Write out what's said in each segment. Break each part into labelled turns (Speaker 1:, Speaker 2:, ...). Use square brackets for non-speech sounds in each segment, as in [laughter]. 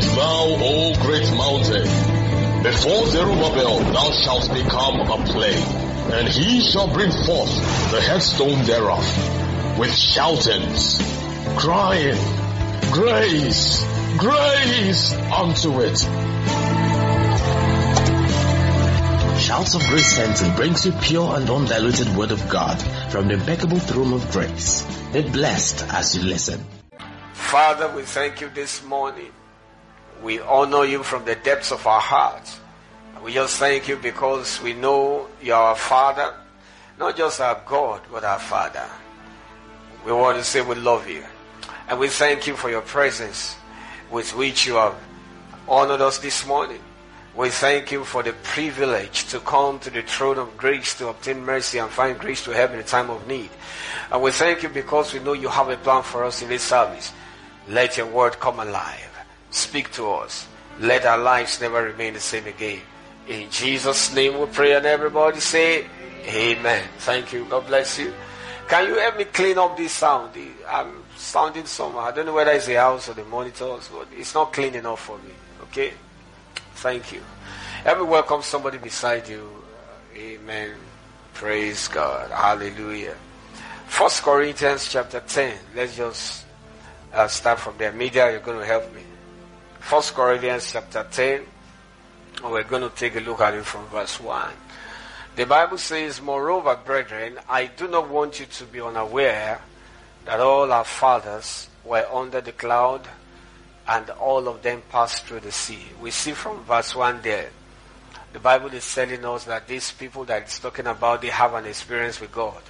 Speaker 1: thou, O great mountain? Before Zerubbabel thou shalt become a plain, and he shall bring forth the headstone thereof, with shoutings, crying, Grace, grace unto it.
Speaker 2: Shouts of Grace Center brings you pure and undiluted word of God from the impeccable throne of grace. Be blessed as you listen.
Speaker 3: Father, we thank you this morning. We honor you from the depths of our hearts. We just thank you because we know you're our Father, not just our God, but our Father. We want to say we love you. And we thank you for your presence with which you have honored us this morning. We thank you for the privilege to come to the throne of grace to obtain mercy and find grace to help in the time of need. And we thank you because we know you have a plan for us in this service. Let your word come alive. Speak to us. Let our lives never remain the same again. In Jesus' name we pray and everybody say Amen. Thank you. God bless you. Can you help me clean up this sound? I'm sounding somehow. I don't know whether it's the house or the monitors, but it's not clean enough for me. Okay? Thank you. Let me welcome somebody beside you. Amen. Praise God. Hallelujah. First Corinthians chapter 10. Let's just uh, start from there. Media, you're going to help me. First Corinthians chapter 10. We're going to take a look at it from verse 1. The Bible says, Moreover, brethren, I do not want you to be unaware that all our fathers were under the cloud and all of them passed through the sea. We see from verse 1 there. The Bible is telling us that these people that it's talking about, they have an experience with God.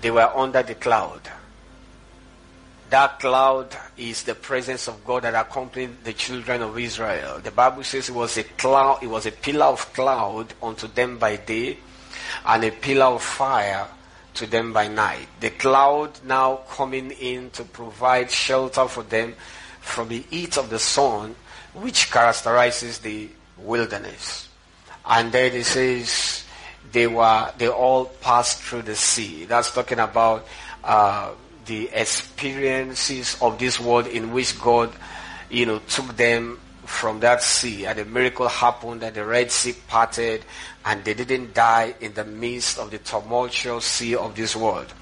Speaker 3: They were under the cloud. That cloud is the presence of God that accompanied the children of Israel. The Bible says it was a cloud, it was a pillar of cloud unto them by day and a pillar of fire to them by night. The cloud now coming in to provide shelter for them from the heat of the sun, which characterizes the wilderness. And then it says they were they all passed through the sea. That's talking about uh, the experiences of this world in which God, you know, took them from that sea and a miracle happened and the Red Sea parted and they didn't die in the midst of the tumultuous sea of this world.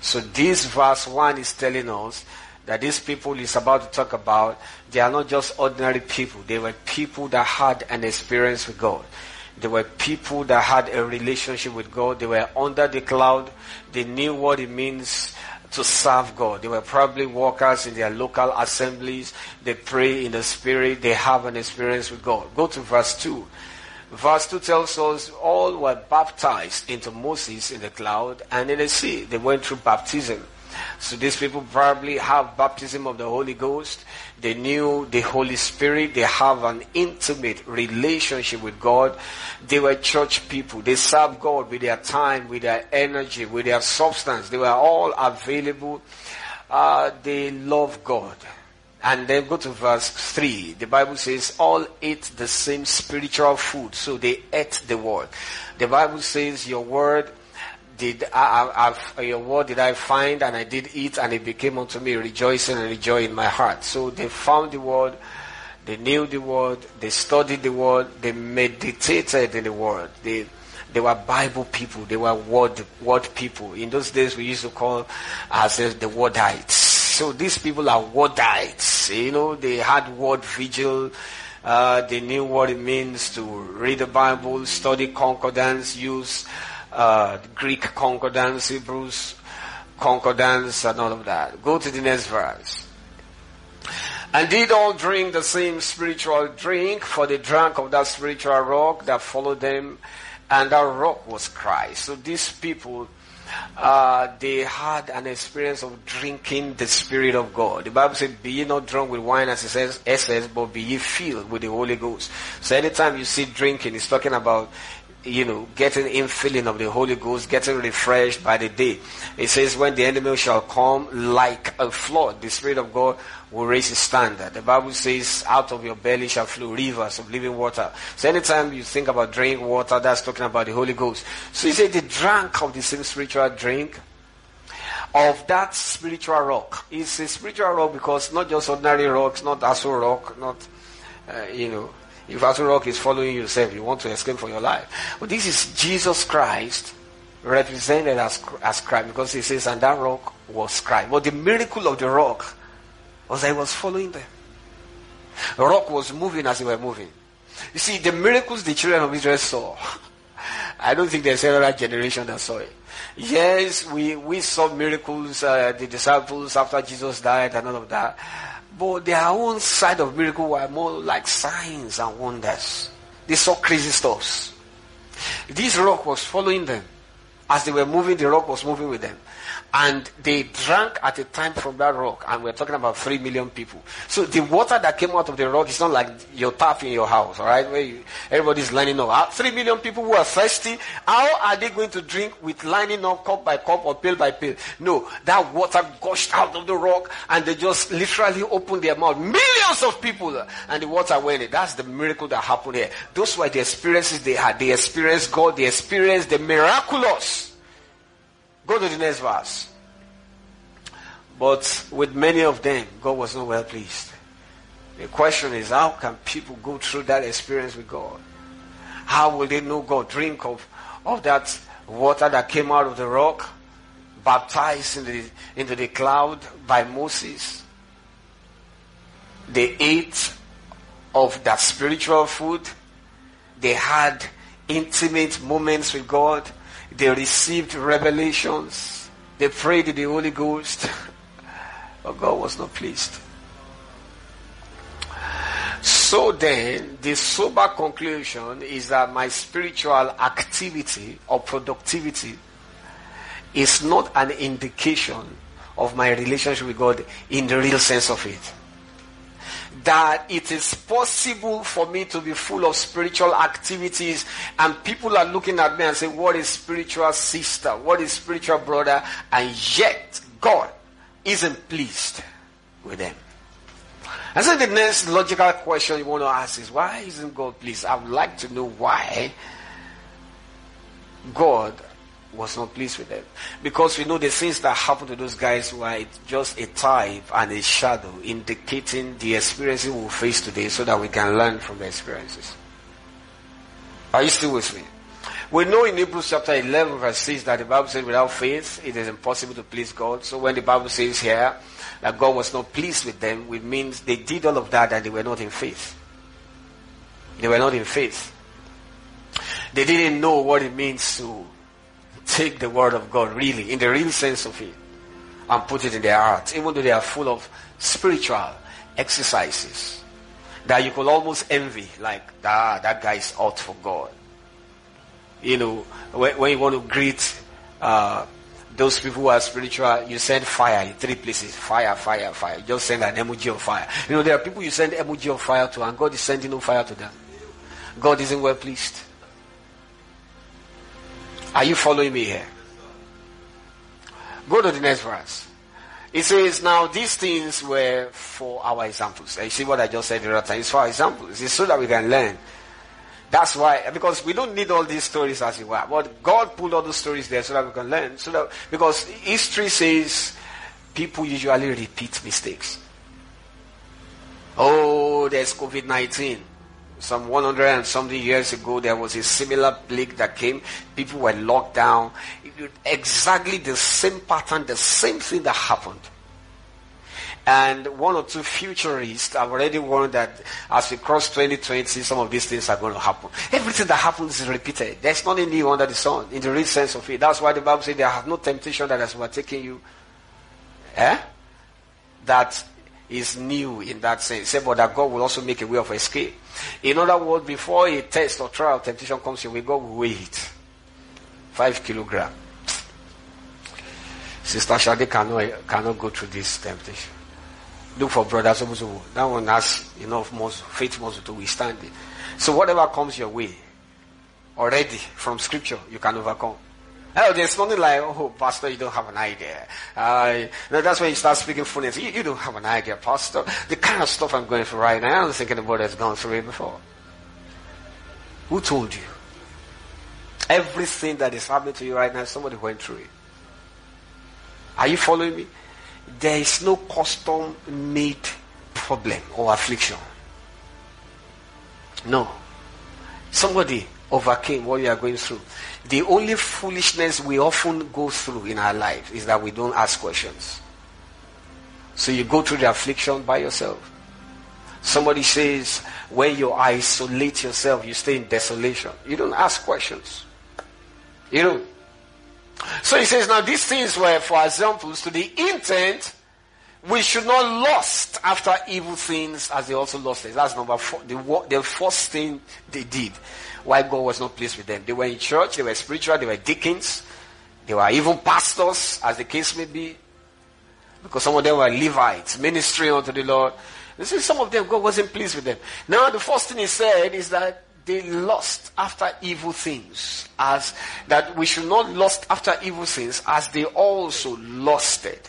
Speaker 3: So this verse 1 is telling us that these people is about to talk about, they are not just ordinary people. They were people that had an experience with God. They were people that had a relationship with God. They were under the cloud. They knew what it means to serve God. They were probably workers in their local assemblies. They pray in the spirit. They have an experience with God. Go to verse 2. Verse 2 tells us all were baptized into Moses in the cloud and in the sea. They went through baptism. So these people probably have baptism of the Holy Ghost. They knew the Holy Spirit. They have an intimate relationship with God. They were church people. They served God with their time, with their energy, with their substance. They were all available. Uh, they love God. And then go to verse 3. The Bible says, all ate the same spiritual food. So they ate the word. The Bible says, your word did I, I, your word did I find and I did eat and it became unto me rejoicing and joy in my heart. So they found the word, they knew the word, they studied the word, they meditated in the word. They, they were Bible people, they were word, word people. In those days we used to call ourselves the wordites. So these people are wordites. You know, they had word vigil. Uh, they knew what it means to read the Bible, study concordance, use uh, Greek concordance, Hebrews concordance, and all of that. Go to the next verse. And did all drink the same spiritual drink, for they drank of that spiritual rock that followed them, and that rock was Christ. So these people, uh, they had an experience of drinking the Spirit of God. The Bible says, be ye not drunk with wine as it says, essence, but be ye filled with the Holy Ghost. So anytime you see drinking, it's talking about you know, getting infilling of the Holy Ghost, getting refreshed by the day. It says, when the enemy shall come like a flood, the Spirit of God will raise his standard. The Bible says, out of your belly shall flow rivers of living water. So anytime you think about drinking water, that's talking about the Holy Ghost. So he said they drank of the same spiritual drink. of that spiritual rock. It's a spiritual rock because not just ordinary rocks, not Aso rock, not, uh, you know, if Aso rock is following yourself, you want to escape for your life. But this is Jesus Christ represented as, as Christ because he says, and that rock was Christ. But the miracle of the rock was that he was following them. The rock was moving as they were moving. You see, the miracles the children of Israel saw, [laughs] I don't think there's another generation that saw it. Yes, we, we saw miracles, uh, the disciples after Jesus died and all of that. But their own side of miracle were more like signs and wonders. They saw crazy stuff. This rock was following them. As they were moving, the rock was moving with them and they drank at a time from that rock, and we're talking about three million people. So the water that came out of the rock is not like your tap in your house, all right, where you, everybody's lining up. Ah, three million people who are thirsty, how are they going to drink with lining up cup by cup or pill by pill? No, that water gushed out of the rock, and they just literally opened their mouth. Millions of people, and the water went in. That's the miracle that happened here. Those were the experiences they had. They experienced God. They experienced the miraculous. Go to the next verse. But with many of them, God was not well pleased. The question is, how can people go through that experience with God? How will they know God? Drink of, of that water that came out of the rock, baptized into the, into the cloud by Moses. They ate of that spiritual food. They had intimate moments with God. They received revelations. They prayed the Holy Ghost. [laughs] But God was not pleased. So then, the sober conclusion is that my spiritual activity or productivity is not an indication of my relationship with God in the real sense of it that it is possible for me to be full of spiritual activities and people are looking at me and say, what is spiritual sister? What is spiritual brother? And yet God isn't pleased with them. And so the next logical question you want to ask is, why isn't God pleased? I would like to know why God was not pleased with them. Because we know the things that happened to those guys were just a type and a shadow indicating the experiences we face today so that we can learn from the experiences. Are you still with me? We know in Hebrews chapter 11 verse 6 that the Bible says without faith it is impossible to please God. So when the Bible says here that God was not pleased with them, it means they did all of that and they were not in faith. They were not in faith. They didn't know what it means to take the word of God really, in the real sense of it, and put it in their hearts, even though they are full of spiritual exercises that you could almost envy, like, ah, that guy is out for God. You know, when, when you want to greet uh, those people who are spiritual, you send fire in three places. Fire, fire, fire. Just send an emoji of fire. You know, there are people you send emoji of fire to, and God is sending no fire to them. God isn't well pleased. Are you following me here? Go to the next verse. It says, now these things were for our examples. You see what I just said the other time? It's for examples. It's so that we can learn. That's why, because we don't need all these stories as it were. But God put all those stories there so that we can learn. So that, because history says people usually repeat mistakes. Oh, there's COVID-19 some 100 and something years ago, there was a similar plague that came. People were locked down. Exactly the same pattern, the same thing that happened. And one or two futurists have already warned that as we cross 2020, some of these things are going to happen. Everything that happens is repeated. There's nothing new under the sun, in the real sense of it. That's why the Bible says there has no temptation that has overtaken you. Eh? That is new in that sense. Say, but that God will also make a way of escape. In other words, before a test or trial temptation comes your way, God will wait. Five kilogram. Sister Shadi cannot, cannot go through this temptation. Look for brothers. That one has enough muscle, faith muscle to withstand it. So whatever comes your way, already from scripture, you can overcome. Oh, there's nothing like, oh, Pastor, you don't have an idea. Uh, that's when you start speaking fluent. You, you don't have an idea, Pastor. The kind of stuff I'm going through right now, I'm thinking about has gone through it before. Who told you? Everything that is happening to you right now, somebody went through it. Are you following me? There is no custom made problem or affliction. No. Somebody overcame what you are going through. The only foolishness we often go through in our life is that we don't ask questions. So you go through the affliction by yourself. Somebody says, when you isolate yourself, you stay in desolation. You don't ask questions. You don't. So he says, now these things were for examples to the intent we should not lust after evil things as they also lost it. That's number four. The, the first thing they did why God was not pleased with them. They were in church, they were spiritual, they were deacons, they were even pastors, as the case may be. Because some of them were Levites, ministering unto the Lord. You see, some of them, God wasn't pleased with them. Now, the first thing he said is that they lost after evil things, as that we should not lust after evil things, as they also lusted.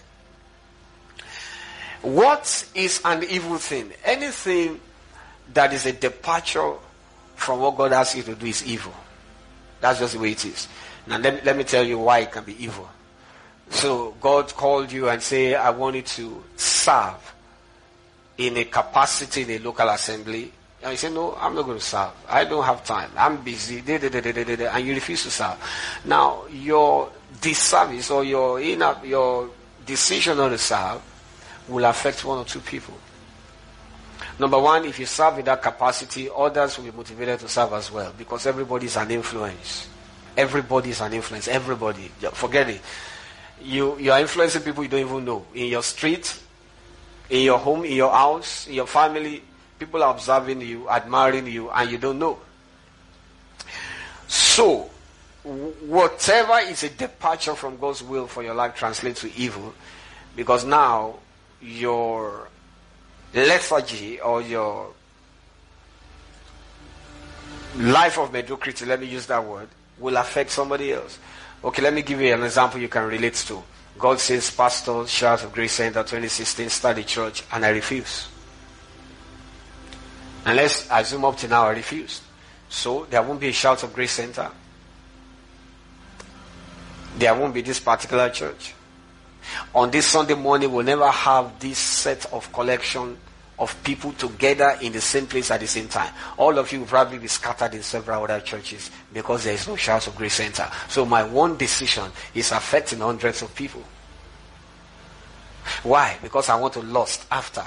Speaker 3: What is an evil thing? Anything that is a departure from what God asks you to do is evil. That's just the way it is. Now let me, let me tell you why it can be evil. So God called you and say, I want you to serve in a capacity in a local assembly. And you say, no, I'm not going to serve. I don't have time. I'm busy. And you refuse to serve. Now, your disservice or your, your decision not to serve will affect one or two people. Number one, if you serve in that capacity, others will be motivated to serve as well because everybody is an influence. Everybody is an influence. Everybody. Forget it. You, you are influencing people you don't even know. In your street, in your home, in your house, in your family, people are observing you, admiring you, and you don't know. So, whatever is a departure from God's will for your life translates to evil because now your lethargy or your life of mediocrity, let me use that word, will affect somebody else. Okay, let me give you an example you can relate to. God says, Pastor, Shout of Grace Center 2016, study church, and I refuse. And let's assume up to now I refused. So there won't be a Shout of Grace Center. There won't be this particular church on this Sunday morning, we'll never have this set of collection of people together in the same place at the same time. All of you will probably be scattered in several other churches because there is no Shouts of Grace Center. So my one decision is affecting hundreds of people. Why? Because I want to lust after.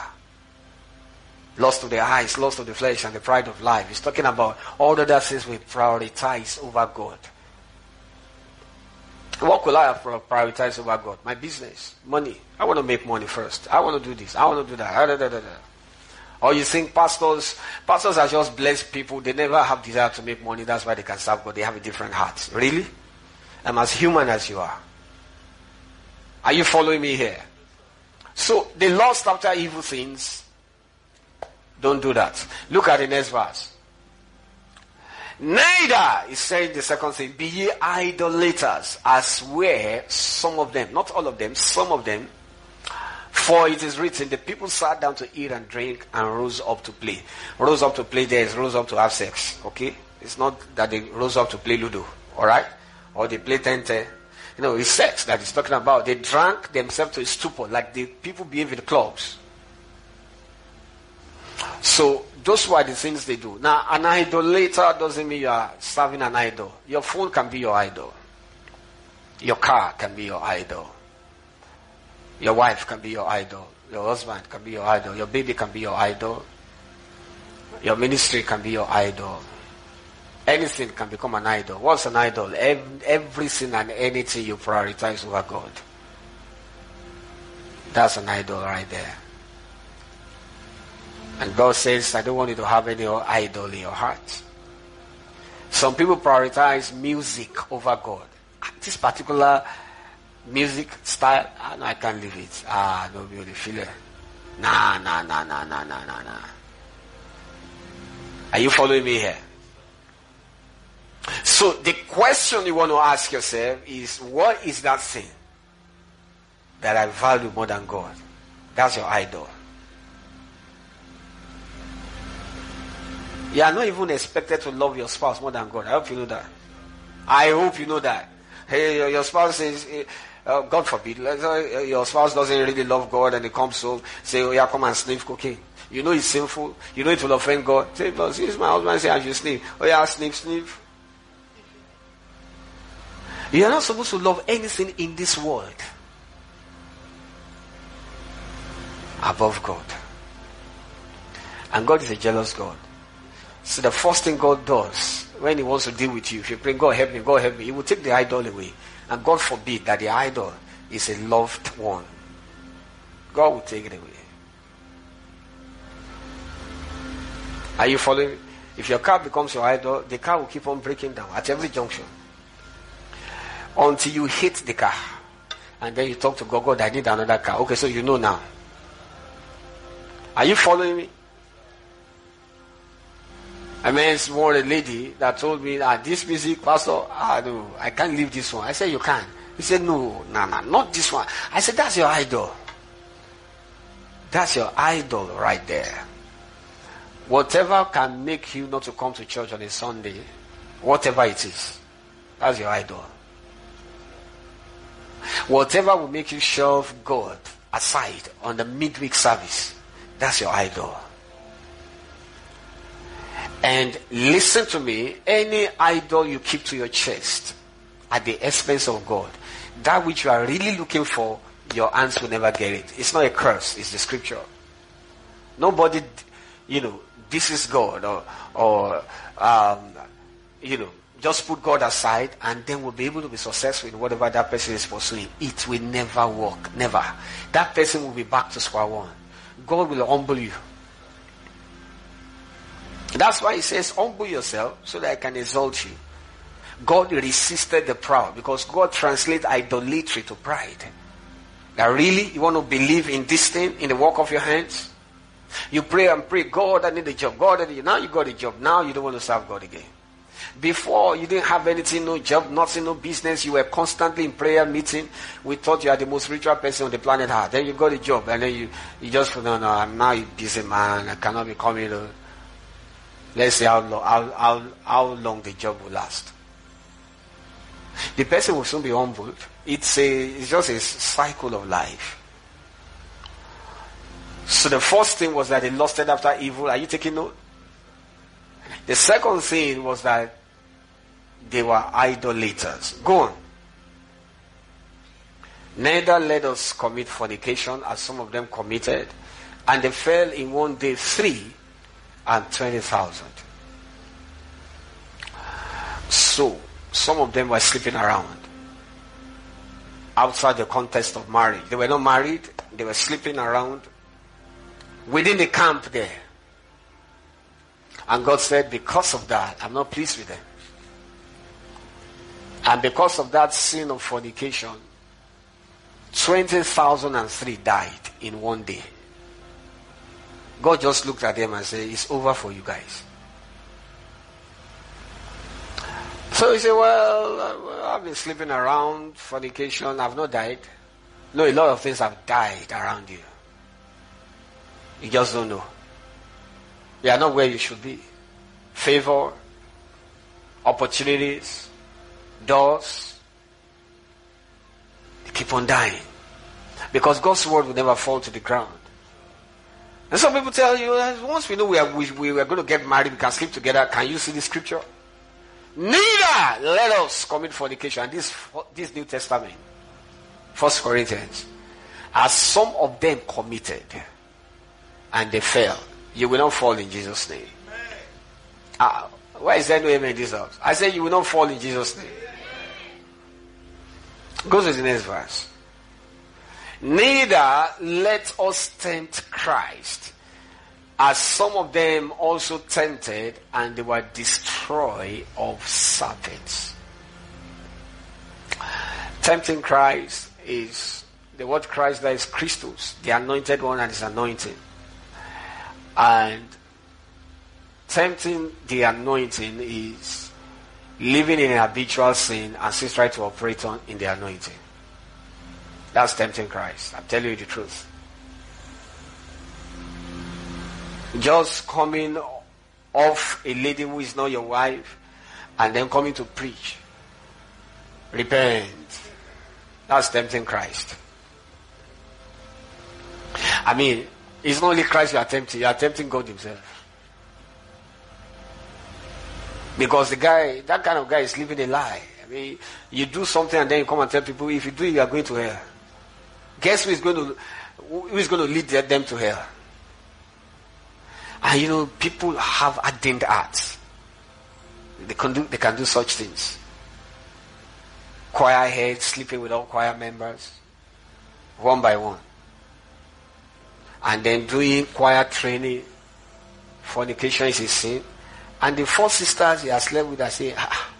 Speaker 3: Lust of the eyes, lust of the flesh, and the pride of life. He's talking about all the other things we prioritize over God. What could I have prioritized over God? My business, money. I want to make money first. I want to do this. I want to do that. Ah, da, da, da, or you think pastors, pastors are just blessed people. They never have desire to make money. That's why they can serve God. They have a different heart. Really? I'm as human as you are. Are you following me here? So they lost after evil things. Don't do that. Look at the next verse. Neither is saying the second thing, be ye idolaters, as were some of them, not all of them, some of them. For it is written, the people sat down to eat and drink and rose up to play. Rose up to play there is rose up to have sex. Okay? It's not that they rose up to play Ludo. Alright? Or they play Tente. You know, it's sex that he's talking about. They drank themselves to stupor, like the people behave in the clubs. So those were the things they do. Now, an idolater doesn't mean you are serving an idol. Your phone can be your idol. Your car can be your idol. Your wife can be your idol. Your husband can be your idol. Your baby can be your idol. Your ministry can be your idol. Anything can become an idol. What's an idol? Everything and anything you prioritize over God. That's an idol right there. And God says, I don't want you to have any idol in your heart. Some people prioritize music over God. This particular music style, ah, no, I can't leave it. Ah, no, be the feel it. Nah, nah, nah, nah, nah, nah, nah, nah. Are you following me here? So the question you want to ask yourself is, what is that thing that I value more than God? That's your idol. You are not even expected to love your spouse more than God. I hope you know that. I hope you know that. Hey, your spouse says, uh, God forbid, uh, your spouse doesn't really love God and he comes home, say, oh yeah, come and sniff cocaine. You know it's sinful. You know it will offend God. Say, but since my husband say I should sniff. Oh yeah, sniff, sniff. You are not supposed to love anything in this world above God. And God is a jealous God. So the first thing God does when He wants to deal with you, if you pray, God help me, God help me, He will take the idol away. And God forbid that the idol is a loved one. God will take it away. Are you following? If your car becomes your idol, the car will keep on breaking down at every junction. Until you hit the car. And then you talk to God, God, I need another car. Okay, so you know now. Are you following me? I more a lady that told me that this music, Pastor, I do, I can't leave this one. I said, You can. He said, No, no, no, not this one. I said, That's your idol. That's your idol right there. Whatever can make you not to come to church on a Sunday, whatever it is, that's your idol. Whatever will make you shove God aside on the midweek service, that's your idol. And listen to me, any idol you keep to your chest at the expense of God, that which you are really looking for, your hands will never get it. It's not a curse, it's the scripture. Nobody, you know, this is God or, or um, you know, just put God aside and then we'll be able to be successful in whatever that person is pursuing. It will never work. Never. That person will be back to square one. God will humble you. That's why he says, humble yourself so that I can exalt you. God resisted the proud because God translates idolatry to pride. Now really, you want to believe in this thing, in the work of your hands? You pray and pray, God, I need a job. God, I need, now you got a job. Now you don't want to serve God again. Before you didn't have anything, no job, nothing, no business. You were constantly in prayer meeting. We thought you are the most spiritual person on the planet. Then you got a job, and then you, you just no, no. I'm now a busy man. I cannot be coming. Uh, Let's see how long, how, how, how long the job will last. The person will soon be humbled. It's, a, it's just a cycle of life. So the first thing was that they lusted after evil. Are you taking note? The second thing was that they were idolaters. Go on. Neither let us commit fornication as some of them committed, and they fell in one day three and 20,000. So, some of them were sleeping around outside the context of marriage. They were not married, they were sleeping around within the camp there. And God said, because of that, I'm not pleased with them. And because of that sin of fornication, 20,003 died in one day. God just looked at them and said, It's over for you guys. So he said, Well, uh, I've been sleeping around, fornication, I've not died. No, a lot of things have died around you. You just don't know. You are not where you should be. Favor, opportunities, doors, they keep on dying. Because God's word will never fall to the ground. And some people tell you, once we know we are, we, we are going to get married, we can sleep together. Can you see the scripture? Neither let us commit fornication. This, this New Testament, First Corinthians, as some of them committed and they fell, you will not fall in Jesus' name. Uh, why is there no amen in this house? I say you will not fall in Jesus' name. Go to the next verse. Neither let us tempt Christ, as some of them also tempted, and they were destroyed of serpents. Tempting Christ is the word Christ that is Christus, the anointed one and his anointing. And tempting the anointing is living in habitual sin and still try to operate on in the anointing. That's tempting Christ. I'm telling you the truth. Just coming off a lady who is not your wife and then coming to preach. Repent. That's tempting Christ. I mean, it's not only Christ you are tempting, you are tempting God Himself. Because the guy, that kind of guy is living a lie. I mean, you do something and then you come and tell people, if you do it, you are going to hell. Guess who is going to, who is going to lead them to hell? And you know, people have ardent hearts. They can do, they can do such things. Choir heads sleeping with all choir members, one by one. And then doing choir training. Fornication is a sin. And the four sisters he has slept with are saying, ah.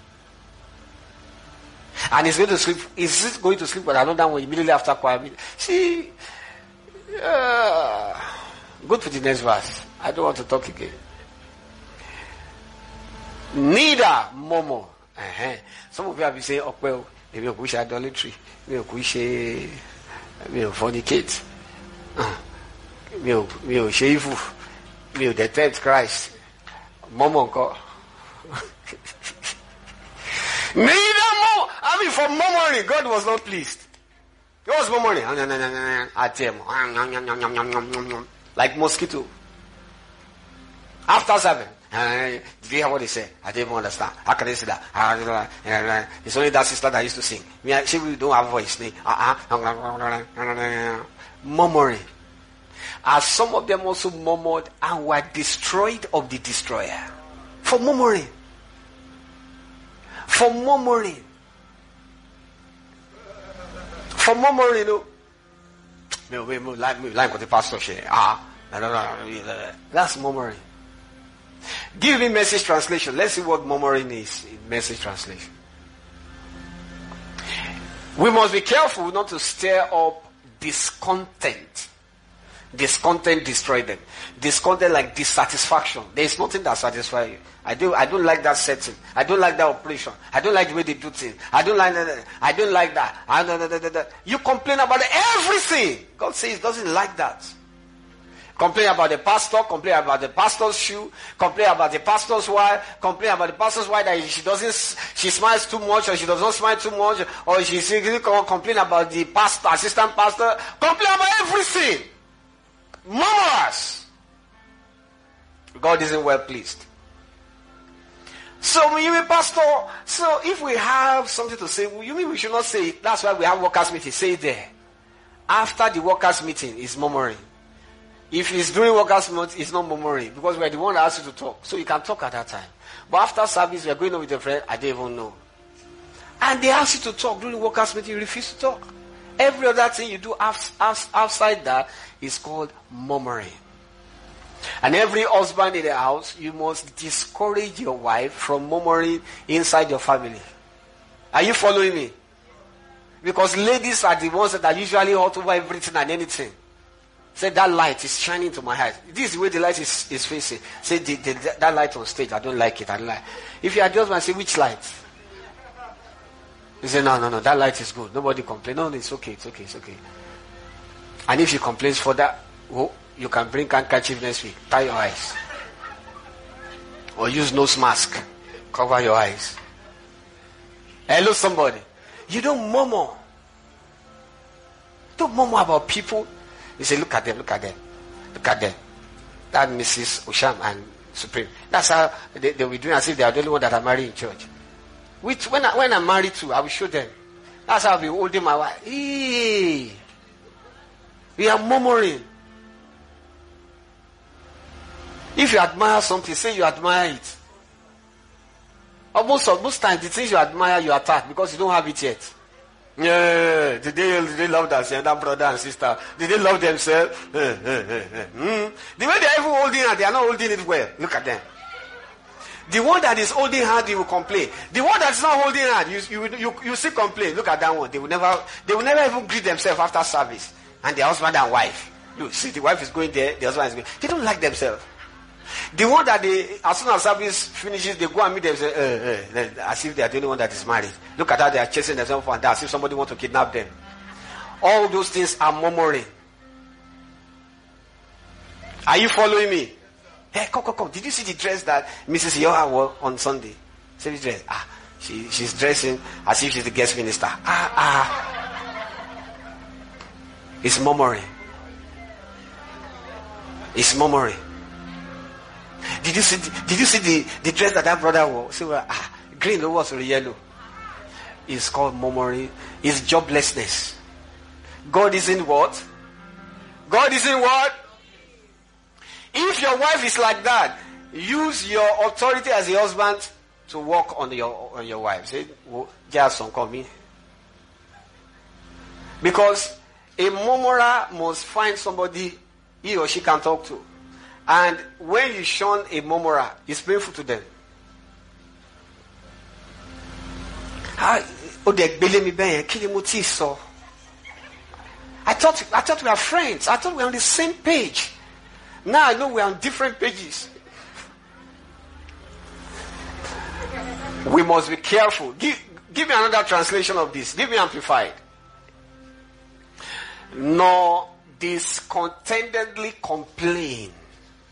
Speaker 3: And he's going to sleep, he's going to sleep with another one immediately after choir. See, uh, go to the next verse. I don't want to talk again. Neither murmur. Uh-huh. Some of you have been saying, oh, well, maybe ò kú ṣe idolatry, mi ò kú ṣe, mi ò fornicate, mi ò, mi ò ṣe evil, mi ò detect Christ. Murmur ńkọ́. Neither more. I mean, for murmuring, God was not pleased. He was murmuring. Àti. Like mosquito. After seven. Eh, uh, did you hear what he said? I didn't understand. How can they say that? Uh, it's only that sister that used to sing. She don't have voice. Uh-uh. Murmuring. As some of them also murmured and were destroyed of the destroyer. For murmuring. For murmuring. For murmuring, no. The pastor said. Ah, that's murmuring. Give me message translation. Let's see what murmuring is in message translation. We must be careful not to stir up discontent. Discontent destroy them. Discontent like dissatisfaction. There is nothing that satisfies you. I do I don't like that setting. I don't like that operation. I don't like the way they do things. I don't like that. I don't like that. You complain about everything. God says he doesn't like that. Complain about the pastor, complain about the pastor's shoe, complain about the pastor's wife, complain about the pastor's wife that she doesn't, she smiles too much or she does not smile too much or she complain about the pastor, assistant pastor, complain about everything. Murmurers. God isn't well pleased. So you mean, Pastor, so if we have something to say, you mean we should not say it? That's why we have workers meeting. Say there. After the workers meeting is murmuring. If it's during workers meeting, it's not murmuring because we're the one that asks you to talk. So you can talk at that time. But after service, we're going on with a friend, I don't even know. And they ask you to talk during workers meeting, you refuse to talk. Every other thing you do outside that is called murmuring. And every husband in the house, you must discourage your wife from murmuring inside your family. Are you following me? Because ladies are the ones that are usually hot over everything and anything. Say that light is shining to my eyes. This is the way the light is, is facing. Say the, the, that light on stage, I don't like it. I don't like. If you are just say which light? You say no, no, no. That light is good. Nobody complain. No, no, it's okay. It's okay. It's okay. And if she complains for that, oh, you can bring handkerchief next week. Tie your eyes. Or use nose mask. Cover your eyes. Hello, somebody. You don't murmur. Don't murmur about people. You say, look at them, look at them. Look at them. That Mrs. Usham and Supreme. That's how they, they will doing as if they are the only one that are married in church. Which, when, I, when I'm married to, I will show them. That's how I'll be holding my wife. Hey. We are murmuring. If you admire something, say you admire it. Almost most times, the things you admire, you attack because you don't have it yet. Yeah, did they, did they love that, that brother and sister? Did they love themselves? [laughs] mm. The way they are even holding it, they are not holding it well. Look at them. The one that is holding hard, you will complain. The one that is not holding hard, you, you, you, you still complain. Look at that one. They will never, they will never even greet themselves after service. And the husband and wife. Look, see, the wife is going there, the husband is going. They don't like themselves. The one that they, as soon as service finishes, they go and meet them say, eh, eh, as if they are the only one that is married. Look at how they are chasing themselves and that, as if somebody wants to kidnap them. All those things are murmuring. Are you following me? Hey, come, come, come. Did you see the dress that Mrs. Yoha wore on Sunday? See the dress? Ah, she, she's dressing as if she's the guest minister. Ah, ah. It's murmuring. It's murmuring. Did you see? The, did you see the, the dress that that brother wore? See, well, ah, green was or yellow. It's called murmuring. It's joblessness. God isn't what? God isn't what? If your wife is like that, use your authority as a husband to work on your on your wife. Say, Jason, call me. Because a murmurer must find somebody he or she can talk to. And when you shun a murmurer, it's painful to them. Ah, I thought I thought we are friends. I thought we are on the same page. Now I know we are on different pages. We must be careful. Give, give me another translation of this. Give me amplified. Nor discontentedly complain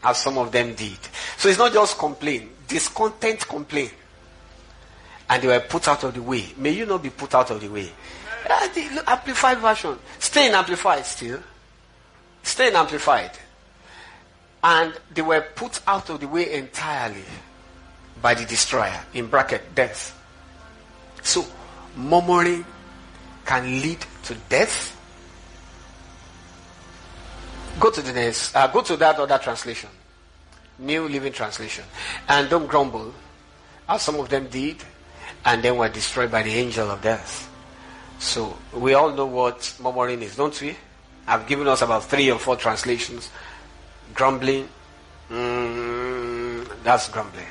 Speaker 3: as some of them did. So it's not just complain, discontent complain. And they were put out of the way. May you not be put out of the way. Uh, the amplified version. Stay in amplified still. Stay in amplified. And they were put out of the way entirely by the destroyer. In bracket, death. So, murmuring can lead to death Go to the next. Uh, go to that other translation, New Living Translation, and don't grumble, as some of them did, and then were destroyed by the angel of death. So we all know what murmuring is, don't we? I've given us about three or four translations. Grumbling, mm, that's grumbling.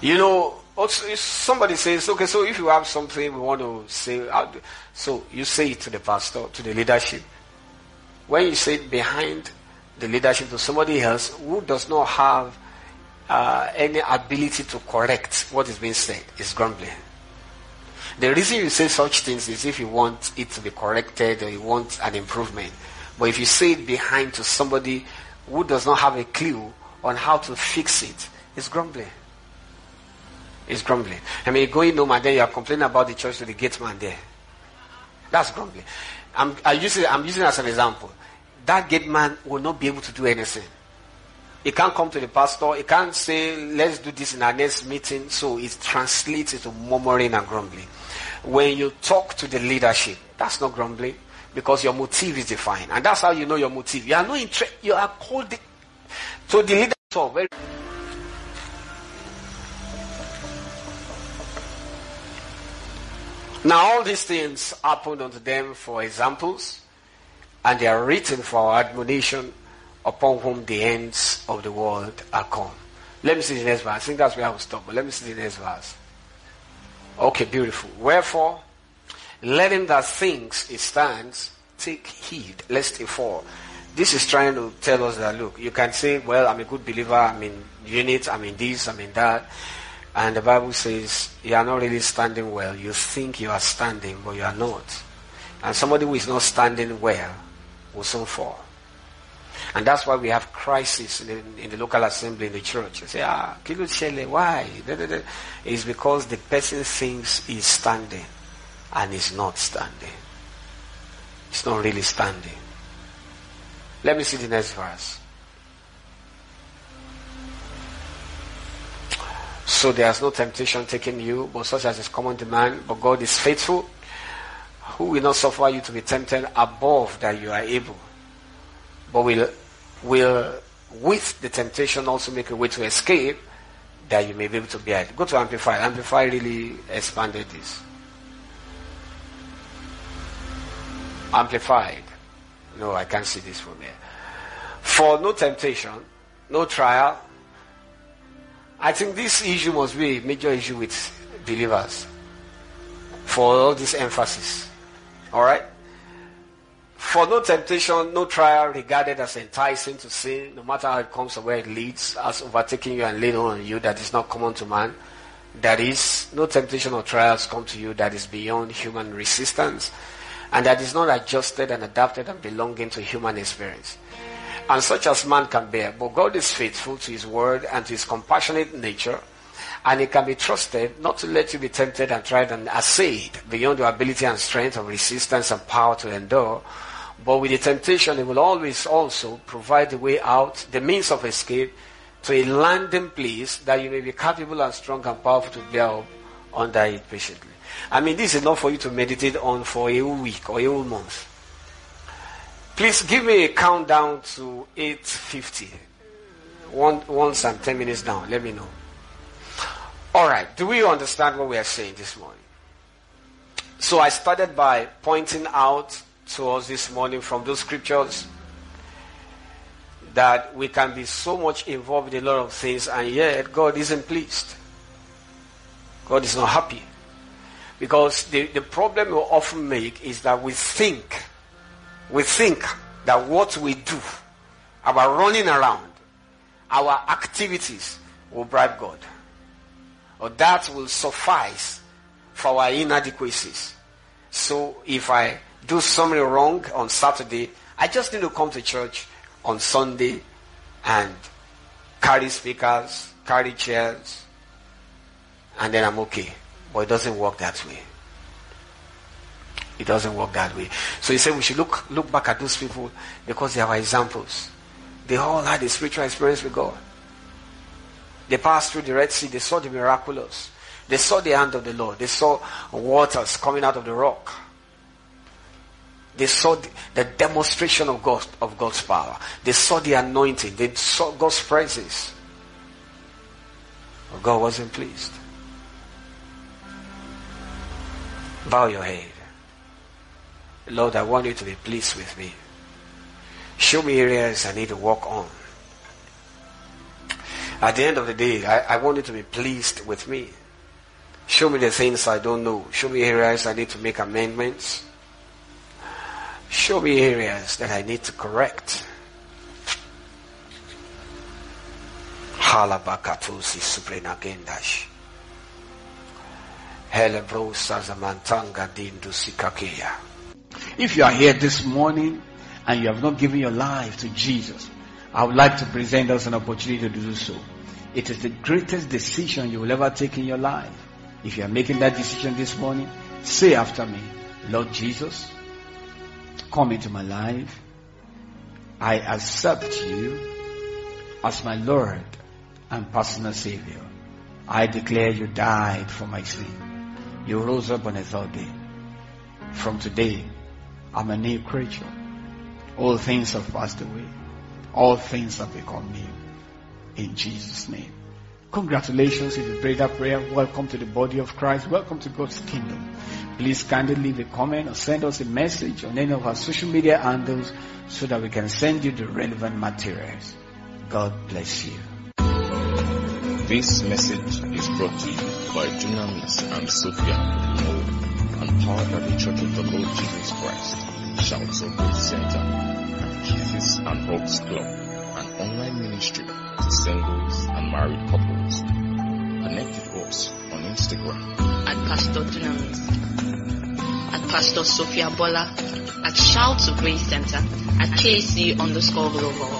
Speaker 3: You know, also, somebody says, okay, so if you have something we want to say, so you say it to the pastor, to the leadership when you sit behind the leadership to somebody else who does not have uh, any ability to correct what is being said, is grumbling. The reason you say such things is if you want it to be corrected or you want an improvement. But if you say it behind to somebody who does not have a clue on how to fix it, it's grumbling. It's grumbling. I mean, you going home and then you are complaining about the church to the gate man there. That's grumbling. I'm, I use it, I'm using it as an example that gate man will not be able to do anything. He can't come to the pastor. He can't say, let's do this in our next meeting. So it translates into murmuring and grumbling. When you talk to the leadership, that's not grumbling because your motive is defined. And that's how you know your motive. You are not interested. You are called to the leadership. Very now all these things happened unto them for examples and they are written for our admonition upon whom the ends of the world are come. Let me see the next verse. I think that's where I will stop, but let me see the next verse. Okay, beautiful. Wherefore, let him that thinks he stands take heed lest he fall. This is trying to tell us that look, you can say, well, I'm a good believer, I'm in unit, I'm in this, I'm in that. And the Bible says you are not really standing well. You think you are standing, but you are not. And somebody who is not standing well will soon fall. And that's why we have crisis in the, in the local assembly in the church. You say, ah, Kilo Chele, why? It's because the person thinks he's standing and is not standing. It's not really standing. Let me see the next verse. So there's no temptation taking you, but such as is common to man, but God is faithful who will not suffer you to be tempted above that you are able, but will, will with the temptation also make a way to escape that you may be able to bear it. Go to Amplify. Amplify really expanded this. Amplified. No, I can't see this from here. For no temptation, no trial. I think this issue must be a major issue with believers. For all this emphasis. All right? For no temptation, no trial regarded as enticing to sin, no matter how it comes or where it leads, as overtaking you and laying on you that is not common to man. That is, no temptation or trials come to you that is beyond human resistance, and that is not adjusted and adapted and belonging to human experience. And such as man can bear. But God is faithful to his word and to his compassionate nature, And it can be trusted not to let you be tempted and tried and assayed beyond your ability and strength of resistance and power to endure. But with the temptation, it will always also provide the way out, the means of escape to a landing place that you may be capable and strong and powerful to bear up under it patiently. I mean, this is not for you to meditate on for a week or a whole month. Please give me a countdown to 8.50. One, once I'm 10 minutes down, let me know. Alright, do we understand what we are saying this morning? So I started by pointing out to us this morning from those scriptures that we can be so much involved in a lot of things and yet God isn't pleased. God is not happy. Because the, the problem we often make is that we think, we think that what we do, our running around, our activities will bribe God. Or that will suffice for our inadequacies. So if I do something wrong on Saturday, I just need to come to church on Sunday and carry speakers, carry chairs, and then I'm okay. But it doesn't work that way. It doesn't work that way. So he said we should look look back at those people because they are examples. They all had a spiritual experience with God. They passed through the Red Sea. They saw the miraculous. They saw the hand of the Lord. They saw waters coming out of the rock. They saw the, demonstration of God of God's power. They saw the anointing. They saw God's presence. But God wasn't pleased. Bow your head. Lord, I want you to be pleased with me. Show me areas I need to work on. At the end of the day, I, I want you to be pleased with me. Show me the things I don't know. Show me areas I need to make amendments. Show me areas that I need to correct. Halabakatusi suprenagendash.
Speaker 4: If you are here this morning and you have not given your life to Jesus, I would like to present us an opportunity to do so. It is the greatest decision you will ever take in your life. If you are making that decision this morning, say after me, Lord Jesus, come into my life. I accept you as my Lord and personal Savior. I declare you died for my sin. You rose up on a third day. From today, I'm a new creature. All things have passed away. All things have become new. In Jesus' name. Congratulations if you prayed that prayer. Welcome to the body of Christ. Welcome to God's kingdom. Please kindly leave a comment or send us a message on any of our social media handles so that we can send you the relevant materials. God bless you.
Speaker 5: This message is brought to you by Dunamis and Sophia and powered by the Church of the Lord Jesus Christ, Shouts of Good Center, Kisses and Hugs Club, an online ministry to singles and married couples. Connect with us on Instagram.
Speaker 6: At Pastor Dunamis, at Pastor Sophia Bola, at Shouts of Grace Center, at KC underscore global,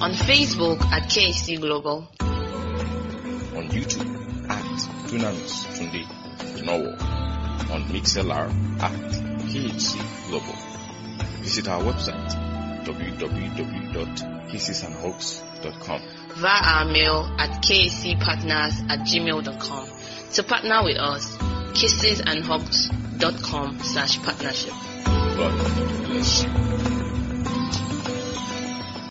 Speaker 6: on Facebook at KC Global,
Speaker 5: on YouTube at Dunamis Tunde Nowo, on MixLR at KHC Global. Visit our website www.kissesandhugs.com
Speaker 6: via our mail at kacpartners at gmail.com. To partner with us, kissesandhugs.com slash partnership.
Speaker 5: God bless you.